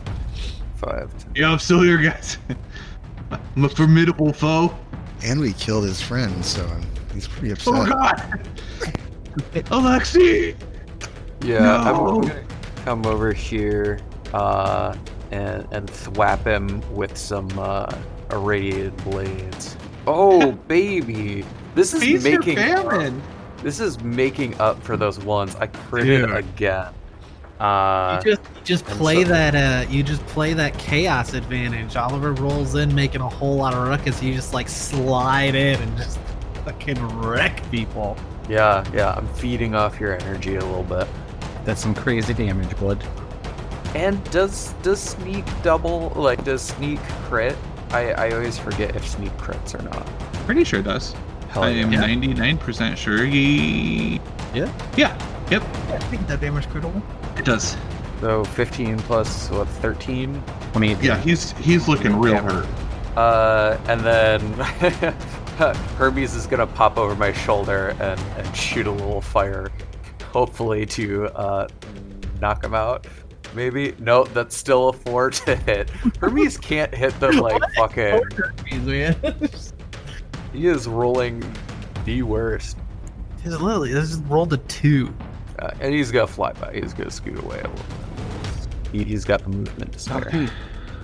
five, Yeah, I'm still here, guys. I'm a formidable foe. And we killed his friend, so um, he's pretty upset. Oh God, Alexi! Yeah, No. I'm gonna come over here uh, and and thwap him with some uh, irradiated blades. Oh baby, this is Feast making famine. this is making up for those ones I critted Dude. again. Uh, you just you just play so- that uh you just play that chaos advantage. Oliver rolls in making a whole lot of ruckus. You just like slide in and just fucking wreck people. yeah, yeah, I'm feeding off your energy a little bit. That's some crazy damage, bud. And does does sneak double like does sneak crit? I, I always forget if sneak crits or not. Pretty sure it does. Hell I yeah. am 99% sure he. Yeah? Yeah. Yep. I think that damage critical. It does. So 15 plus what 13? 28 Yeah, he's he's looking real hurt. Uh, and then Hermes is gonna pop over my shoulder and, and shoot a little fire, hopefully to uh, knock him out. Maybe no, that's still a four to hit. Hermes can't hit them like fucking. Hermes, man. He is rolling the worst. He's literally this is rolled a two. Uh, and he's gonna fly by. He's gonna scoot away a little bit. He, he's got the movement to spare. Okay.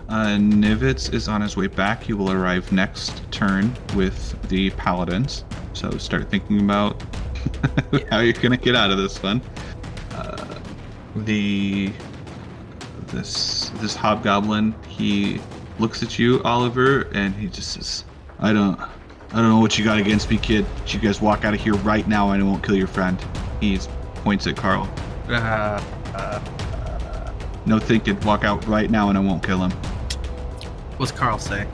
Uh, Nivitz is on his way back. He will arrive next turn with the paladins. So start thinking about how you're gonna get out of this one. Uh, the this this hobgoblin he looks at you, Oliver, and he just says, "I don't, I don't know what you got against me, kid. But you guys walk out of here right now, and I won't kill your friend." He points at Carl. Uh, No thinking. Walk out right now, and I won't kill him. what's Carl say?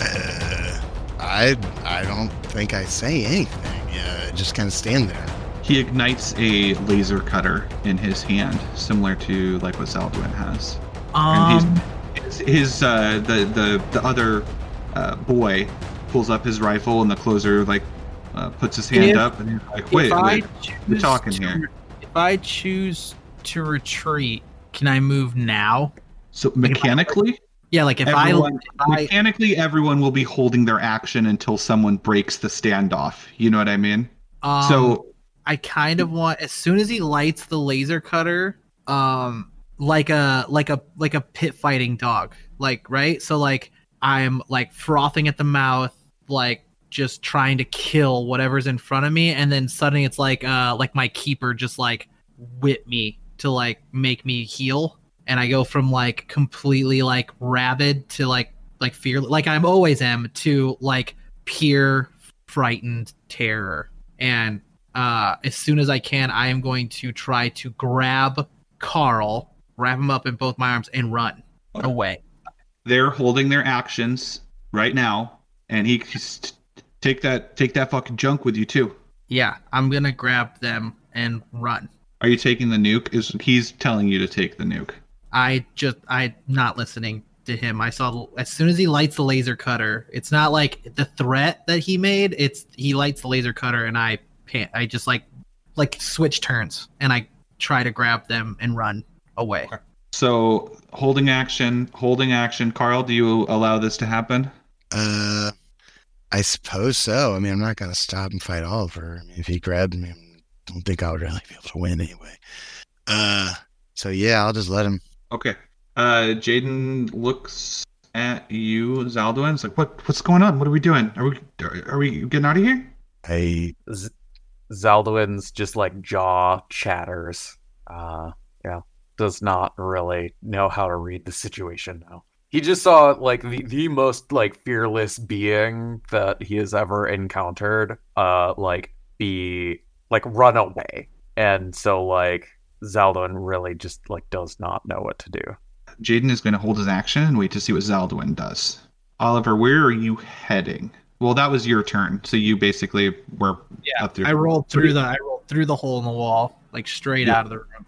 Uh, I I don't think I say anything. Yeah, I just kind of stand there. He ignites a laser cutter in his hand, similar to like what Zaldwin has. And Um, he's, his, his uh, the the the other uh, boy pulls up his rifle, and the closer like uh, puts his hand If- up, and he's like, "Wait, wait, we're talking to- here." If I choose to retreat, can I move now? So mechanically, Yeah, like if everyone, I, if I mechanically, everyone will be holding their action until someone breaks the standoff. You know what I mean? um, so I kind of want as soon as he lights the laser cutter, um, like a like a like a pit fighting dog, like right. So like I'm like frothing at the mouth, like just trying to kill whatever's in front of me, and then suddenly it's like uh like my keeper just like whip me to like make me heal, and I go from like completely like rabid to like like fear like I'm always am to like pure frightened terror and uh, as soon as I can, I am going to try to grab Carl, wrap him up in both my arms, and run away. they're holding their actions right now, and he take that take that fucking junk with you too. Yeah, I'm gonna grab them and run. Are you taking the nuke? Is he's telling you to take the nuke? I just I'm not listening to him. I saw as soon as he lights the laser cutter, it's not like the threat that he made. It's he lights the laser cutter, and I pan. I just like like switch turns, and I try to grab them and run away. So holding action, holding action. Carl, do you allow this to happen? Uh, I suppose so. I mean, I'm not gonna stop and fight Oliver. I mean, if he grabbed me, I don't think I would really be able to win anyway. Uh, so yeah, I'll just let him. Okay. Uh, Jaden looks at you, Zaldwin. It's like, what? What's going on? What are we doing? Are we are we getting out of here? I Z- Zaldwin's just like jaw chatters. Uh, yeah, does not really know how to read the situation now. He just saw like the, the most like fearless being that he has ever encountered. Uh, like be like run away, and so like Zaldwin really just like does not know what to do. Jaden is going to hold his action and wait to see what Zaldwin does. Oliver, where are you heading? Well, that was your turn, so you basically were Yeah, up there. I rolled through the I rolled through the hole in the wall, like straight Yeah. out of the room.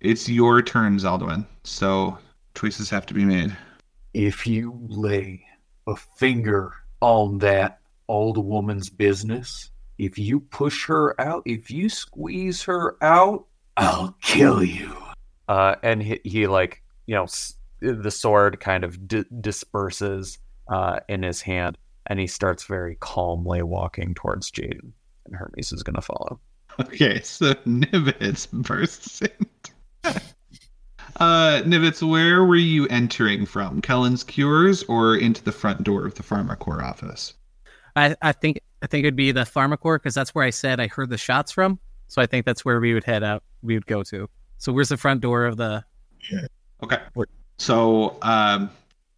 It's your turn, Zaldwin. So choices have to be made. If you lay a finger on that old woman's business, if you push her out, if you squeeze her out, I'll kill you. uh, and he, he like you know s- the sword kind of di- disperses uh, in his hand, and he starts very calmly walking towards Jaden, and Hermes is gonna follow. Okay, so Nivitz bursts in. uh, Nivitz, where were you entering from? Kellin's Cures or into the front door of the PharmaCore office? I, I think I think it'd be the PharmaCore because that's where I said I heard the shots from. So I think that's where we would head out. We would go to. So where's the front door of the? Okay. So um,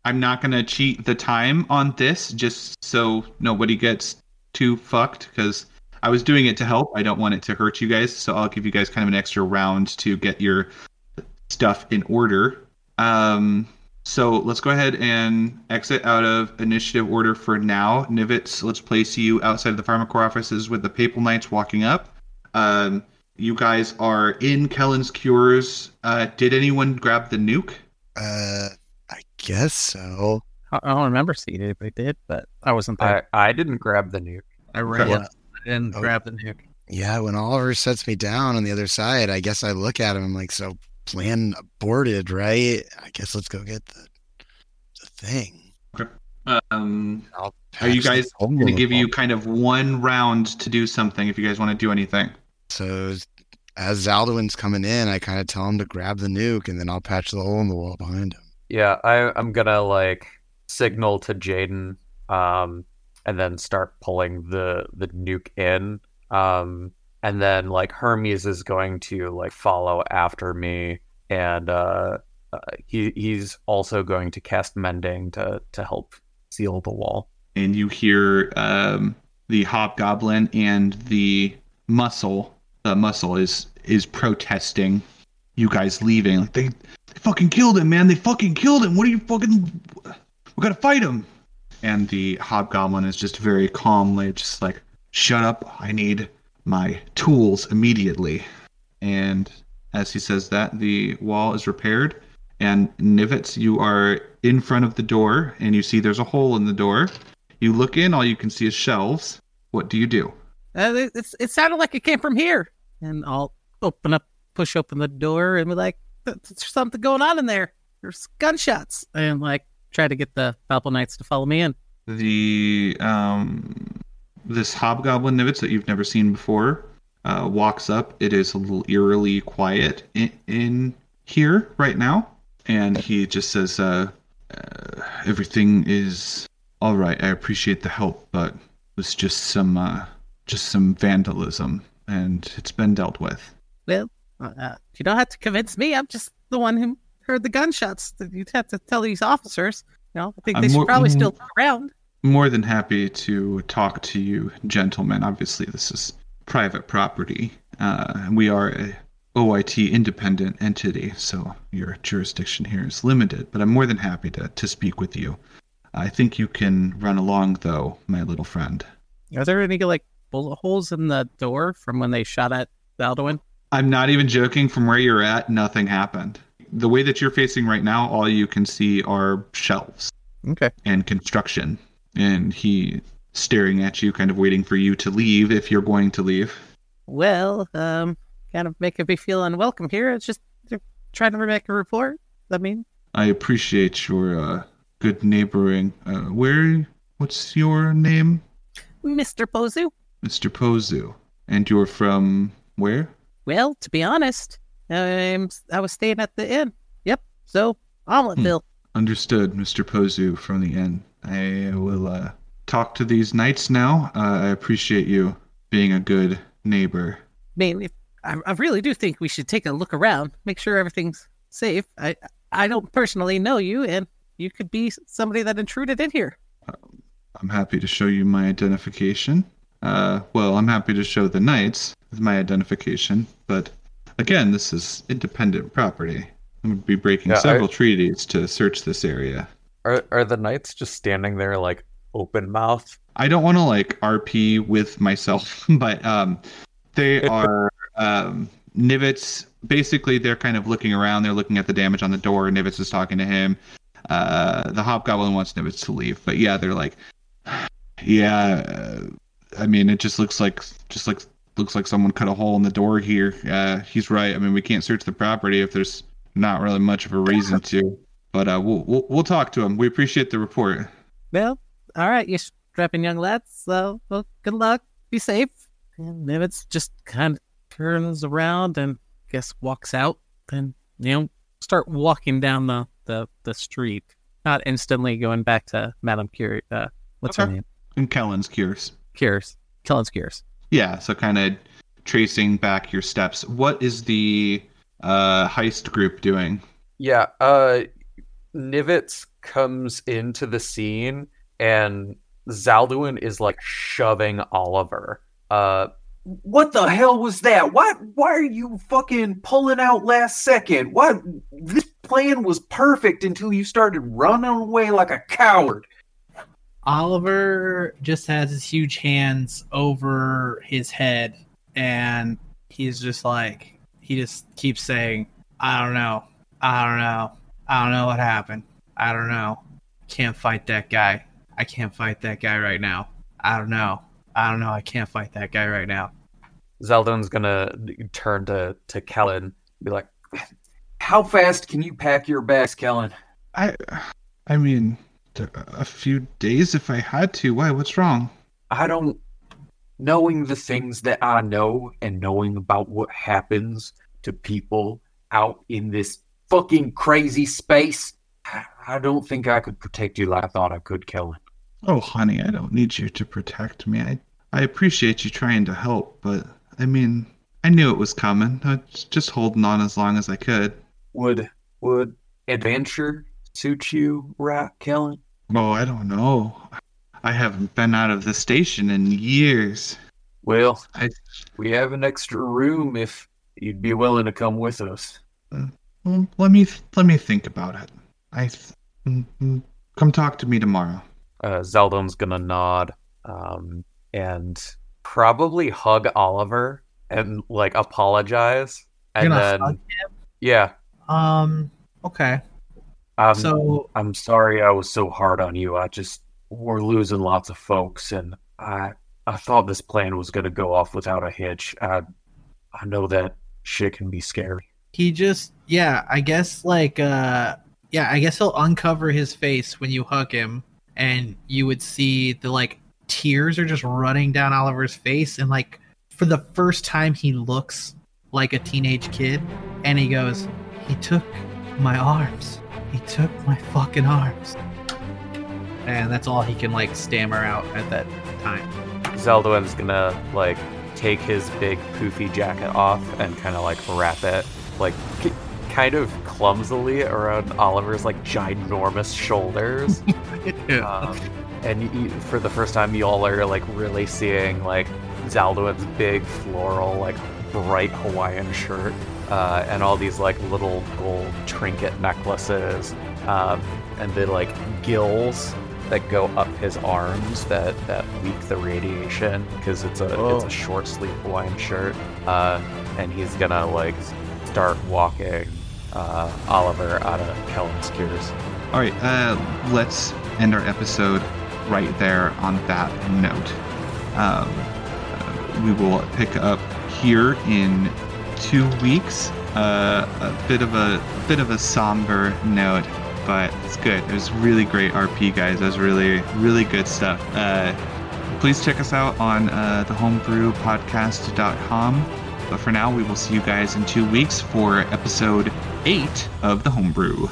I'm not going to cheat the time on this just so nobody gets too fucked because I was doing it to help. I don't want it to hurt you guys. So I'll give you guys kind of an extra round to get your stuff in order. Um, so let's go ahead and exit out of initiative order for now. Nivitz, let's place you outside of the PharmaCore offices with the Papal Knights walking up. Um, you guys are in Kellin's Cures. Uh, did anyone grab the nuke? uh, guess so. I I don't remember seeing it if I did, but I wasn't there. I I didn't grab the nuke. I ran Yeah. I didn't Oh. grab the nuke. Yeah, when Oliver sets me down on the other side, I guess I look at him. I'm like, so plan aborted, right? I guess let's go get the the thing. Um, are you guys going to give you kind of one round to do something if you guys want to do anything? So as Zaldwin's coming in, I kind of tell him to grab the nuke, and then I'll patch the hole in the wall behind him. Yeah, I, I'm gonna like signal to Jaden, um, and then start pulling the the nuke in. Um, and then like Hermes is going to like follow after me, and uh, uh, he he's also going to cast mending to to help seal the wall. and you hear um, the hobgoblin and the muscle. The muscle is is protesting you guys leaving. Like they, they fucking killed him, man. They fucking killed him. What are you fucking? We gotta fight him. And the hobgoblin is just very calmly, just like, shut up. I need my tools immediately. And as he says that, the wall is repaired. And Nivets, you are in front of the door, and you see there's a hole in the door. You look in, all you can see is shelves. What do you do? Uh, it, it's, it sounded like it came from here. And I'll open up, push open the door, and be like, "Th- there's something going on in there. There's gunshots. And like, try to get the Papal Knights to follow me in. The um, this hobgoblin Nivets that you've never seen before uh, walks up. It is a little eerily quiet in, in here right now, and he just says, uh, uh, "Everything is all right. I appreciate the help, but it was just some uh, just some vandalism, and it's been dealt with." Well, uh, you don't have to convince me. I'm just the one who heard the gunshots. You'd have to tell these officers. You know, I think I'm they should more- probably still look around. More than happy to talk to you, gentlemen. Obviously, this is private property. Uh, we are a OIT independent entity, so your jurisdiction here is limited. But I'm more than happy to, to speak with you. I think you can run along, though, my little friend. Are there any like bullet holes in the door from when they shot at Baldwin? I'm not even joking. From where you're at, nothing happened. The way that you're facing right now, all you can see are shelves. Okay. and construction. And he staring at you, kind of waiting for you to leave if you're going to leave. Well, um, kind of making me feel unwelcome here. It's just they're trying to make a report. I mean, I appreciate your uh, good neighboring. Uh, where? What's your name, Mr. Pozu. Mr. Pozu? And you're from where? Well, to be honest, I'm, I was staying at the inn. Yep. So, Omeletville. Understood, Mr. Pozu from the inn. I will uh, talk to these knights now. Uh, I appreciate you being a good neighbor. If, I, I really do think we should take a look around, make sure everything's safe. I I don't personally know you, and you could be somebody that intruded in here. I'm happy to show you my identification. Uh, well, I'm happy to show the knights my identification, but again, this is independent property. I'm going to be breaking Yeah, I- several treaties to search this area. Are are the knights just standing there like open mouth? I don't want to like RP with myself, but um, they are um, Nivets. Basically, they're kind of looking around. They're looking at the damage on the door. Nivets is talking to him. Uh, the Hobgoblin wants Nivets to leave, but yeah, they're like, yeah. Uh, I mean, it just looks like just like looks like someone cut a hole in the door here. Uh, he's right. I mean, we can't search the property if there's not really much of a reason to. But uh, we'll, we'll we'll talk to him. We appreciate the report. Well, all right, you strapping young lads. So, well, good luck. Be safe. And Nivets just kind of turns around and I guess walks out. Then you know, start walking down the the the street. Not instantly going back to Madame Curie. Uh, what's her name? And Kellin's curious. Cures. Kellin's Cures. Yeah, so kind of tracing back your steps. What is the uh, heist group doing? Yeah, uh Nivets comes into the scene and Zaldwin is like shoving Oliver. Uh What the hell was that? Why why are you fucking pulling out last second? What this plan was perfect until you started running away like a coward. Oliver just has his huge hands over his head and he's just like he just keeps saying, I don't know. I don't know. I don't know what happened. I don't know. Can't fight that guy. I can't fight that guy right now. I don't know. I don't know. I can't fight that guy right now. Zaldwin's gonna turn to to Kellin and be like, How fast can you pack your bags, Kellin? I, I mean, A few days if I had to. Why? What's wrong? I don't. Knowing the things that I know and knowing about what happens to people out in this fucking crazy space, I- don't think I could protect you like I thought I could, Kellin. Oh, honey, I don't need you to protect me. I, I appreciate you trying to help, but I mean, I knew it was coming. I was just holding on as long as I could. Would would adventure suit you, right, Kellin? Oh, I don't know. I haven't been out of the station in years. Well, I- we have an extra room if you'd be willing to come with us. Well, let me let me think about it. I th- mm, mm, come talk to me tomorrow. Uh, Zaldwin's gonna nod um, and probably hug Oliver and like apologize. You're And then, hug yeah, Um. Okay. Um, So I'm sorry I was so hard on you. I just we're losing lots of folks, and I I thought this plan was gonna go off without a hitch. I I know that shit can be scary. he just yeah. I guess like uh yeah. I guess he'll uncover his face when you hug him, and you would see the like tears are just running down Oliver's face, and like for the first time he looks like a teenage kid, and he goes, "He took my arms. He took my fucking arms." And that's all he can like stammer out at that time. Zaldwin's gonna like take his big poofy jacket off and kind of like wrap it like k- kind of clumsily around Oliver's like ginormous shoulders. um, and you, for the first time, you all are like really seeing like Zaldwin's big floral, like bright Hawaiian shirt, uh, and all these like little gold trinket necklaces, um, and the like gills that go up his arms that that leak the radiation because it's a it's Oh. a short sleeve Hawaiian shirt, uh, and he's gonna like start walking uh, Oliver out of Kellin's cures. All right, uh, let's end our episode right there on that note. Um, uh, we will pick up here in two weeks. Uh, a bit of a, a bit of a somber note, but it's good. It was really great RP, guys. It was really, really good stuff. Uh, please check us out on uh, the homebrewpodcast.com. But for now, we will see you guys in two weeks for episode eight of the Homebrew.